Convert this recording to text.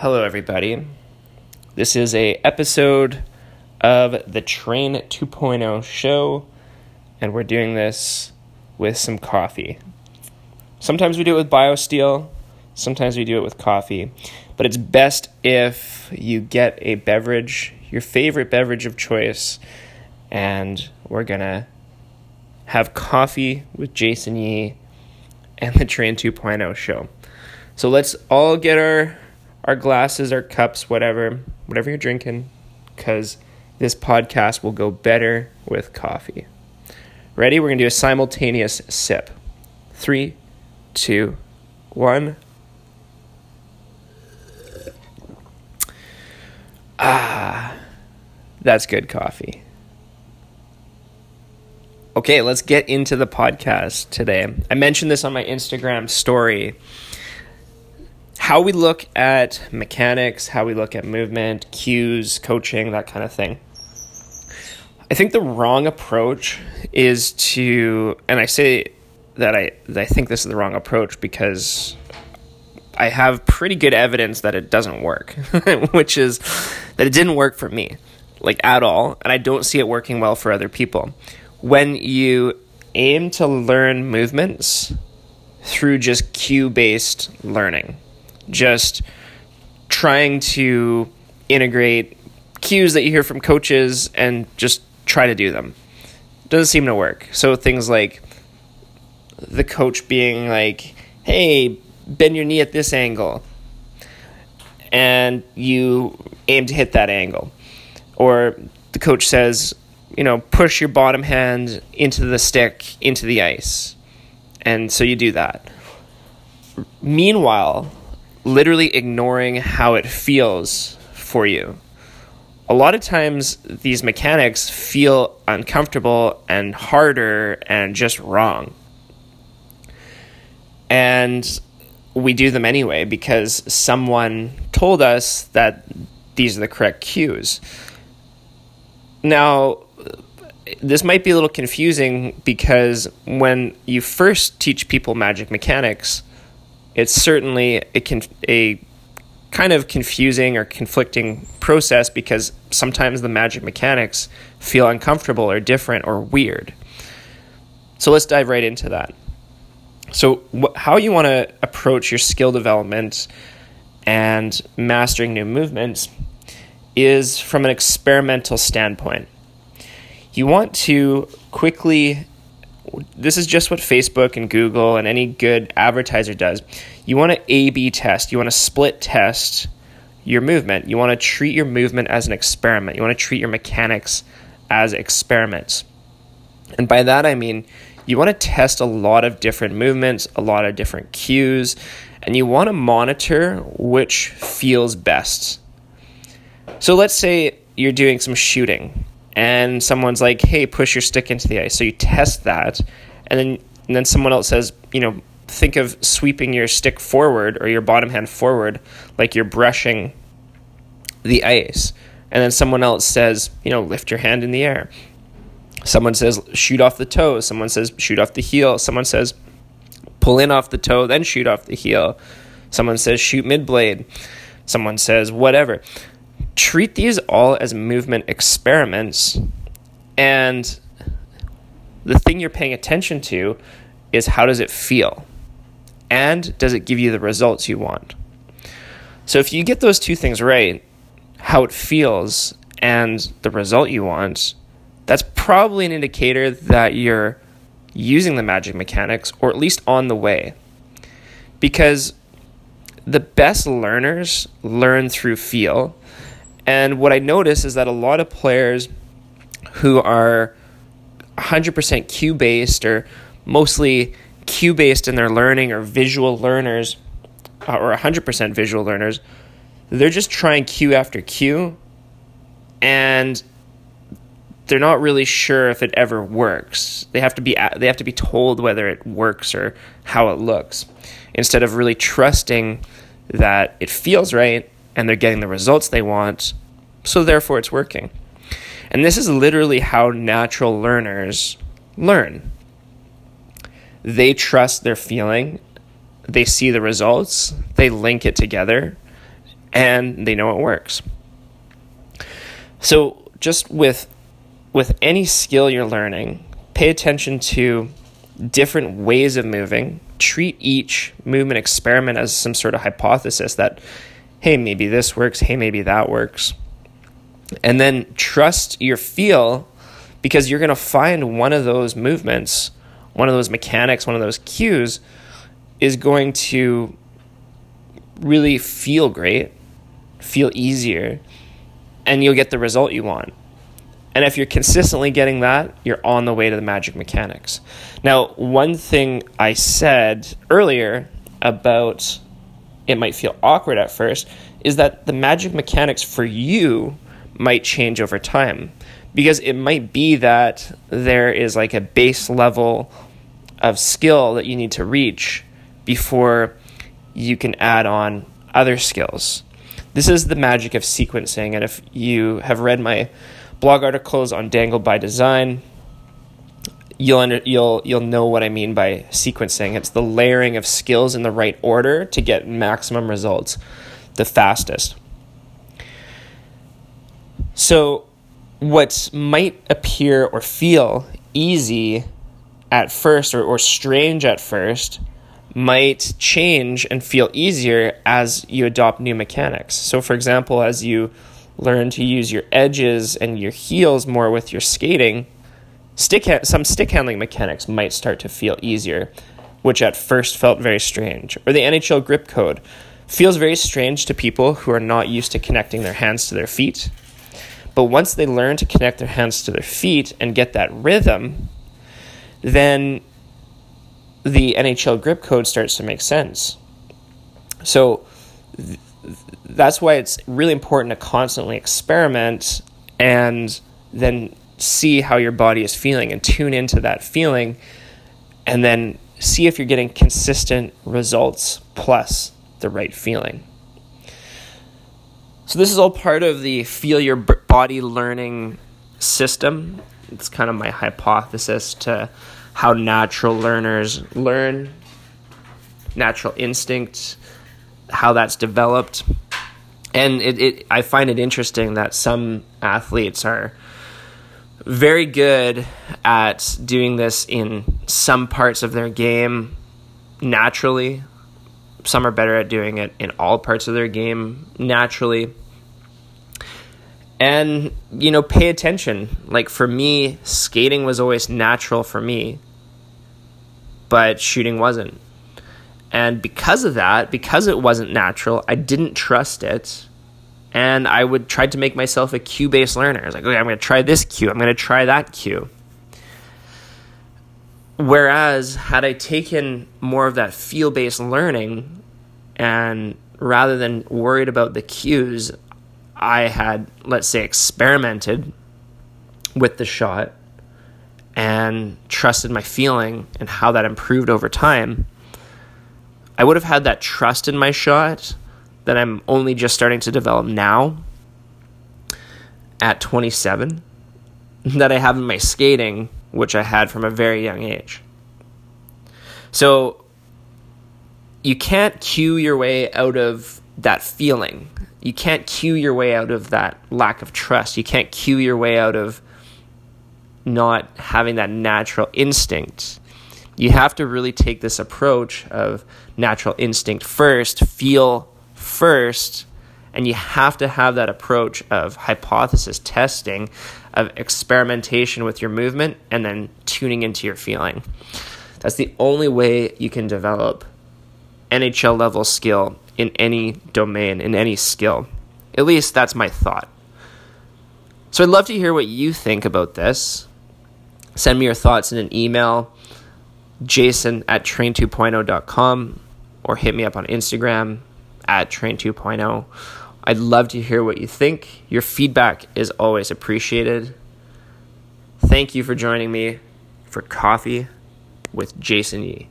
Hello, everybody. This is a episode of the Train 2.0 show, and we're doing this with some coffee. Sometimes we do it with BioSteel, sometimes we do it with coffee, but it's best if you get a beverage, your favorite beverage of choice, and we're gonna have coffee with Jason Yee and the Train 2.0 show. So let's all get our our glasses, our cups, whatever, whatever you're drinking, because this podcast will go better with coffee. Ready? We're gonna do a simultaneous sip. Three, two, one. Ah, that's good coffee. Okay, let's get into the podcast today. I mentioned this on my Instagram story. How we look at mechanics, how we look at movement, cues, coaching, that kind of thing. I think the wrong approach is to, and I say that I, I think this is the wrong approach because I have pretty good evidence that it doesn't work, which is that it didn't work for me, like at all, and I don't see it working well for other people when you aim to learn movements through just cue based learning, just trying to integrate cues that you hear from coaches and just try to do them. Doesn't seem to work. So things like the coach being like, hey, bend your knee at this angle. And you aim to hit that angle. Or the coach says, you know, push your bottom hand into the stick, into the ice. And so you do that. Meanwhile, literally ignoring how it feels for you. A lot of times, these mechanics feel uncomfortable and harder and just wrong. And we do them anyway because someone told us that these are the correct cues. Now, this might be a little confusing because when you first teach people magic mechanics, it's certainly a, con- a kind of confusing or conflicting process because sometimes the magic mechanics feel uncomfortable or different or weird. So let's dive right into that. So, wh- how you want to approach your skill development and mastering new movements is from an experimental standpoint you want to quickly this is just what Facebook and Google and any good advertiser does. You want to A B test, you want to split test your movement. You want to treat your movement as an experiment. You want to treat your mechanics as experiments. And by that I mean you want to test a lot of different movements, a lot of different cues, and you want to monitor which feels best. So let's say you're doing some shooting and someone's like, "Hey, push your stick into the ice." So you test that, and then and then someone else says, you know, think of sweeping your stick forward or your bottom hand forward like you're brushing the ice. And then someone else says, you know, lift your hand in the air. Someone says shoot off the toe. Someone says shoot off the heel. Someone says pull in off the toe, then shoot off the heel. Someone says shoot mid blade. Someone says whatever treat these all as movement experiments. And the thing you're paying attention to is how does it feel? And does it give you the results you want? So if you get those two things right, how it feels and the result you want, that's probably an indicator that you're using the magic mechanics or at least on the way. Because the best learners learn through feel and what I notice is that a lot of players who are 100% cue based or mostly cue based in their learning or visual learners uh, or 100% visual learners, they're just trying cue after cue and they're not really sure if it ever works. They have to be they have to be told whether it works or how it looks instead of really trusting that it feels right and they're getting the results they want, so therefore it's working. And this is literally how natural learners learn. They trust their feeling, they see the results, they link it together, and they know it works. So just with with any skill you're learning, pay attention to different ways of moving. Treat each movement experiment as some sort of hypothesis that hey, maybe this works, hey, maybe that works. And then trust your feel because you're going to find one of those movements, one of those mechanics, one of those cues is going to really feel great, feel easier, and you'll get the result you want. And if you're consistently getting that, you're on the way to the magic mechanics. Now, one thing I said earlier about it might feel awkward at first is that the magic mechanics for you might change over time because it might be that there is like a base level of skill that you need to reach before you can add on other skills. This is the magic of sequencing, and if you have read my blog articles on Dangled by Design, you'll under, you'll you'll know what I mean by sequencing. It's the layering of skills in the right order to get maximum results the fastest. So, what might appear or feel easy at first or, or strange at first might change and feel easier as you adopt new mechanics. So, for example, as you learn to use your edges and your heels more with your skating, stick ha- some stick handling mechanics might start to feel easier, which at first felt very strange. Or the NHL grip code feels very strange to people who are not used to connecting their hands to their feet. But once they learn to connect their hands to their feet and get that rhythm, then the NHL grip code starts to make sense. So th- that's why it's really important to constantly experiment and then see how your body is feeling and tune into that feeling and then see if you're getting consistent results plus the right feeling. So, this is all part of the feel your body learning system. It's kind of my hypothesis to how natural learners learn, natural instinct, how that's developed. And it, it, I find it interesting that some athletes are very good at doing this in some parts of their game naturally. Some are better at doing it in all parts of their game naturally. And, you know, pay attention. Like for me, skating was always natural for me but shooting wasn't. And because of that, because it wasn't natural, I didn't trust it. And I would try to make myself a cue based learner. I was like, okay, I'm going to try this cue, I'm going to try that cue. Whereas, had I taken more of that feel based learning and rather than worried about the cues, I had, let's say, experimented with the shot and trusted my feeling and how that improved over time, I would have had that trust in my shot that I'm only just starting to develop now at 27 that I have in my skating, which I had from a very young age. So you can't cue your way out of that feeling. You can't cue your way out of that lack of trust. You can't cue your way out of not having that natural instinct. You have to really take this approach of natural instinct first, feel first, and you have to have that approach of hypothesis testing, of experimentation with your movement, and then tuning into your feeling. That's the only way you can develop NHL level skill in any domain, in any skill. At least that's my thought. So I'd love to hear what you think about this. Send me your thoughts in an email, jason at train2.0.com, or hit me up on Instagram at train2.0. I'd love to hear what you think. Your feedback is always appreciated. Thank you for joining me for Coffee with Jason Yee.